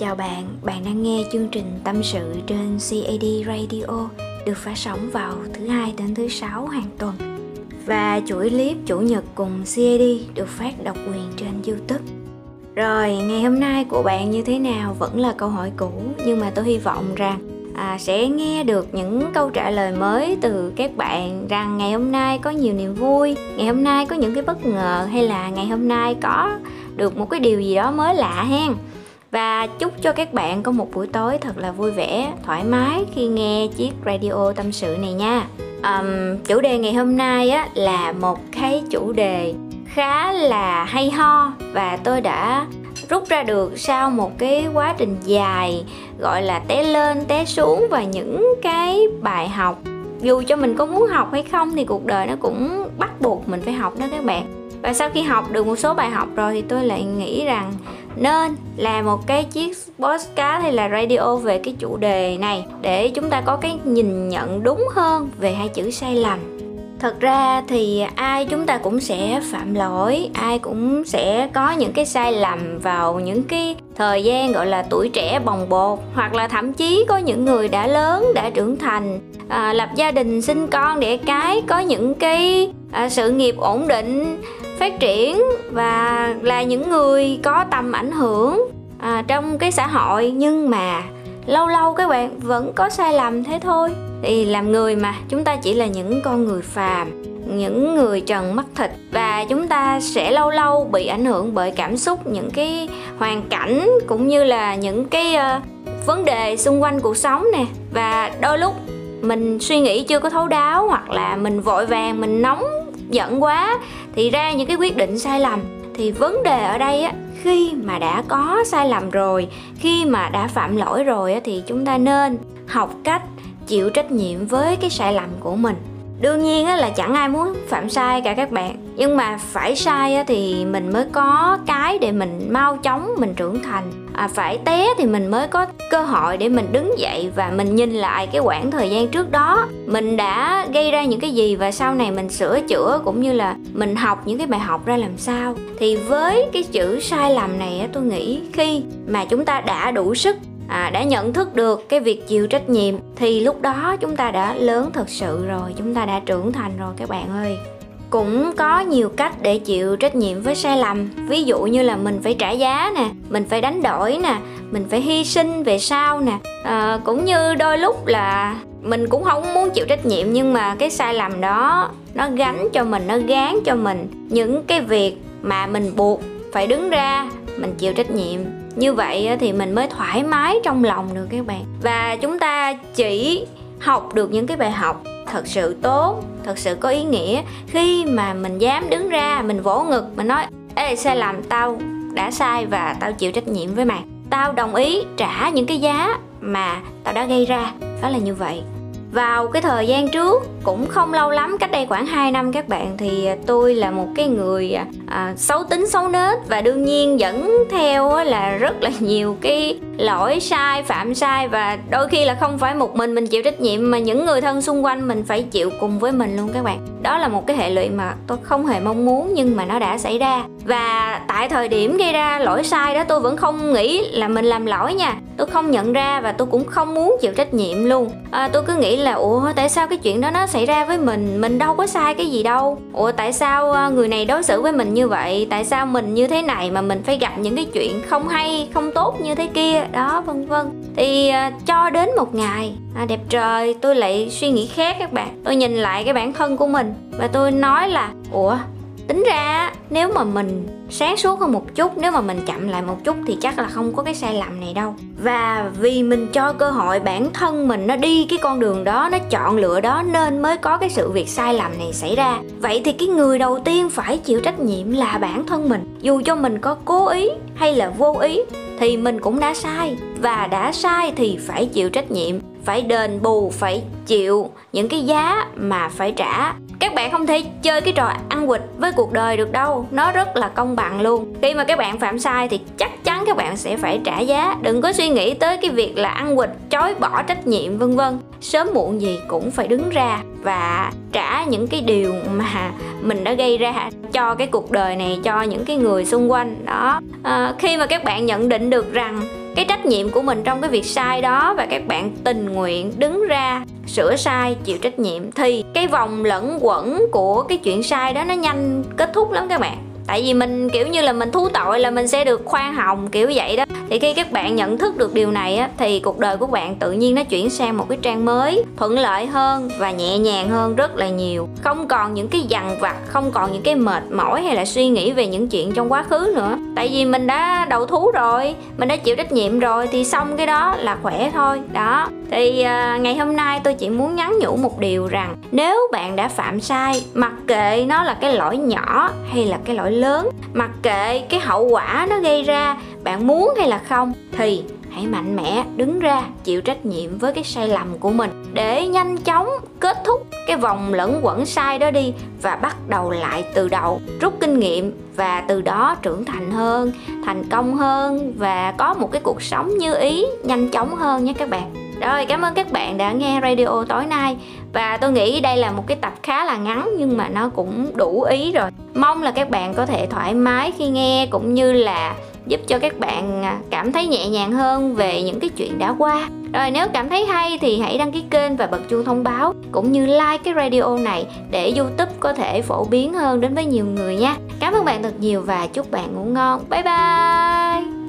Chào bạn, bạn đang nghe chương trình tâm sự trên CAD Radio được phát sóng vào thứ hai đến thứ sáu hàng tuần và chuỗi clip chủ nhật cùng CAD được phát độc quyền trên YouTube. Rồi, ngày hôm nay của bạn như thế nào vẫn là câu hỏi cũ nhưng mà tôi hy vọng rằng à, sẽ nghe được những câu trả lời mới từ các bạn rằng ngày hôm nay có nhiều niềm vui, ngày hôm nay có những cái bất ngờ hay là ngày hôm nay có được một cái điều gì đó mới lạ hen và chúc cho các bạn có một buổi tối thật là vui vẻ thoải mái khi nghe chiếc radio tâm sự này nha. Um, chủ đề ngày hôm nay á là một cái chủ đề khá là hay ho và tôi đã rút ra được sau một cái quá trình dài gọi là té lên té xuống và những cái bài học. Dù cho mình có muốn học hay không thì cuộc đời nó cũng bắt buộc mình phải học đó các bạn. Và sau khi học được một số bài học rồi thì tôi lại nghĩ rằng nên làm một cái chiếc podcast hay là radio về cái chủ đề này để chúng ta có cái nhìn nhận đúng hơn về hai chữ sai lầm. Thật ra thì ai chúng ta cũng sẽ phạm lỗi ai cũng sẽ có những cái sai lầm vào những cái thời gian gọi là tuổi trẻ bồng bột hoặc là thậm chí có những người đã lớn đã trưởng thành à, lập gia đình sinh con đẻ cái có những cái à, sự nghiệp ổn định phát triển và là những người có tầm ảnh hưởng à, trong cái xã hội. Nhưng mà lâu lâu các bạn vẫn có sai lầm thế thôi. Thì làm người mà chúng ta chỉ là những con người phàm những người trần mắt thịt. Và chúng ta sẽ lâu lâu bị ảnh hưởng bởi cảm xúc những cái hoàn cảnh cũng như là những cái uh, vấn đề xung quanh cuộc sống nè. Và đôi lúc mình suy nghĩ chưa có thấu đáo hoặc là mình vội vàng mình nóng giận quá thì ra những cái quyết định sai lầm. Thì vấn đề ở đây á khi mà đã có sai lầm rồi khi mà đã phạm lỗi rồi á thì chúng ta nên học cách chịu trách nhiệm với cái sai lầm của mình. Đương nhiên á, là chẳng ai muốn phạm sai cả các bạn. Nhưng mà phải sai á, thì mình mới có cái để mình mau chóng mình trưởng thành à, phải té thì mình mới có cơ hội để mình đứng dậy và mình nhìn lại cái quãng thời gian trước đó. Mình đã gây ra những cái gì và sau này mình sửa chữa cũng như là mình học những cái bài học ra làm sao. Thì với cái chữ sai lầm này tôi nghĩ khi mà chúng ta đã đủ sức à, đã nhận thức được cái việc chịu trách nhiệm thì lúc đó chúng ta đã lớn thật sự rồi chúng ta đã trưởng thành rồi các bạn ơi cũng có nhiều cách để chịu trách nhiệm với sai lầm. Ví dụ như là mình phải trả giá nè mình phải đánh đổi nè mình phải hy sinh về sau nè. À, cũng như đôi lúc là mình cũng không muốn chịu trách nhiệm nhưng mà cái sai lầm đó nó gánh cho mình nó gán cho mình. Những cái việc mà mình buộc phải đứng ra mình chịu trách nhiệm. Như vậy thì mình mới thoải mái trong lòng được các bạn. Và chúng ta chỉ học được những cái bài học thật sự tốt, thật sự có ý nghĩa. Khi mà mình dám đứng ra, mình vỗ ngực, mình nói, ê, sai lầm, tao đã sai và tao chịu trách nhiệm với mày. Tao đồng ý trả những cái giá mà tao đã gây ra. Đó là như vậy vào cái thời gian trước cũng không lâu lắm cách đây khoảng 2 năm các bạn thì tôi là một cái người à, xấu tính xấu nết và đương nhiên dẫn theo là rất là nhiều cái lỗi sai phạm sai và đôi khi là không phải một mình mình chịu trách nhiệm mà những người thân xung quanh mình phải chịu cùng với mình luôn các bạn. Đó là một cái hệ lụy mà tôi không hề mong muốn nhưng mà nó đã xảy ra. Và tại thời điểm gây ra lỗi sai đó tôi vẫn không nghĩ là mình làm lỗi nha tôi không nhận ra và tôi cũng không muốn chịu trách nhiệm luôn. À, tôi cứ nghĩ là ủa tại sao cái chuyện đó nó xảy ra với mình? Mình đâu có sai cái gì đâu. Ủa tại sao à, người này đối xử với mình như vậy? Tại sao mình như thế này mà mình phải gặp những cái chuyện không hay không tốt như thế kia? Đó vân vân. Thì à, cho đến một ngày à, đẹp trời tôi lại suy nghĩ khác các bạn. Tôi nhìn lại cái bản thân của mình và tôi nói là ủa tính ra nếu mà mình sáng suốt hơn một chút, nếu mà mình chậm lại một chút thì chắc là không có cái sai lầm này đâu. Và vì mình cho cơ hội bản thân mình nó đi cái con đường đó, nó chọn lựa đó, nên mới có cái sự việc sai lầm này xảy ra. Vậy thì cái người đầu tiên phải chịu trách nhiệm là bản thân mình. Dù cho mình có cố ý hay là vô ý, thì mình cũng đã sai. Và đã sai thì phải chịu trách nhiệm, phải đền bù, phải chịu những cái giá mà phải trả các bạn không thể chơi cái trò ăn quỵt với cuộc đời được đâu. Nó rất là công bằng luôn. Khi mà các bạn phạm sai thì chắc chắn các bạn sẽ phải trả giá. Đừng có suy nghĩ tới cái việc là ăn quỵt chối bỏ trách nhiệm vân vân. Sớm muộn gì cũng phải đứng ra và trả những cái điều mà mình đã gây ra cho cái cuộc đời này cho những cái người xung quanh. Đó. À, khi mà các bạn nhận định được rằng cái trách nhiệm của mình trong cái việc sai đó và các bạn tình nguyện đứng ra sửa sai, chịu trách nhiệm thì cái vòng lẫn quẩn của cái chuyện sai đó nó nhanh kết thúc lắm các bạn. Tại vì mình, kiểu như là, mình thú tội là mình sẽ được khoan hồng kiểu vậy đó thì khi các bạn nhận thức được điều này á thì cuộc đời của bạn tự nhiên nó chuyển sang một cái trang mới thuận lợi hơn và nhẹ nhàng hơn rất là nhiều. Không còn những cái dằn vặt không còn những cái mệt mỏi hay là suy nghĩ về những chuyện trong quá khứ nữa. Tại vì mình đã đầu thú rồi mình đã chịu trách nhiệm rồi thì xong cái đó là khỏe thôi. Đó. Thì uh, ngày hôm nay tôi chỉ muốn nhắn nhủ một điều rằng nếu bạn đã phạm sai mặc kệ nó là cái lỗi nhỏ hay là cái lỗi lớn mặc kệ cái hậu quả nó gây ra bạn muốn hay là không thì hãy mạnh mẽ đứng ra chịu trách nhiệm với cái sai lầm của mình để nhanh chóng kết thúc cái vòng lẫn quẩn sai đó đi và bắt đầu lại từ đầu. Rút kinh nghiệm và từ đó trưởng thành hơn, thành công hơn và có một cái cuộc sống như ý, nhanh chóng hơn nhé các bạn. Rồi, cảm ơn các bạn đã nghe radio tối nay và tôi nghĩ đây là một cái tập khá là ngắn nhưng mà nó cũng đủ ý rồi. Mong là các bạn có thể thoải mái khi nghe cũng như là giúp cho các bạn à, cảm thấy nhẹ nhàng hơn về những cái chuyện đã qua. Rồi nếu cảm thấy hay thì hãy đăng ký kênh và bật chuông thông báo, cũng như like cái radio này để youtube có thể phổ biến hơn đến với nhiều người nha. Cảm ơn bạn thật nhiều và chúc bạn ngủ ngon. Bye bye!